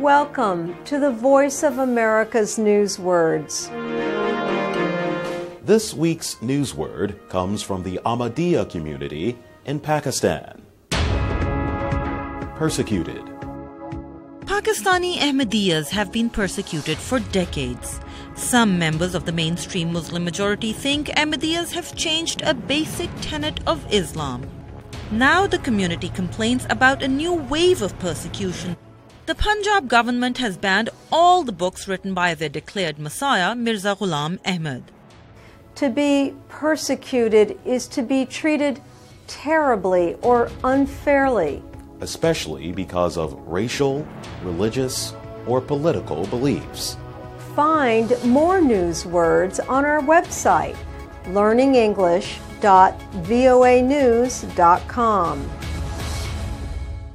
Welcome to the Voice of America's News Words. This week's news word comes from the Ahmadiyya community in Pakistan. Persecuted. Pakistani Ahmadiyyas have been persecuted for decades. Some members of the mainstream Muslim majority think Ahmadiyyas have changed a basic tenet of Islam. Now the community complains about a new wave of persecution. The Punjab government has banned all the books written by their declared messiah, Mirza Ghulam Ahmad. To be persecuted is to be treated terribly or unfairly. especially because of racial, religious, or political beliefs. Find more news words on our website, learningenglish.voanews.com.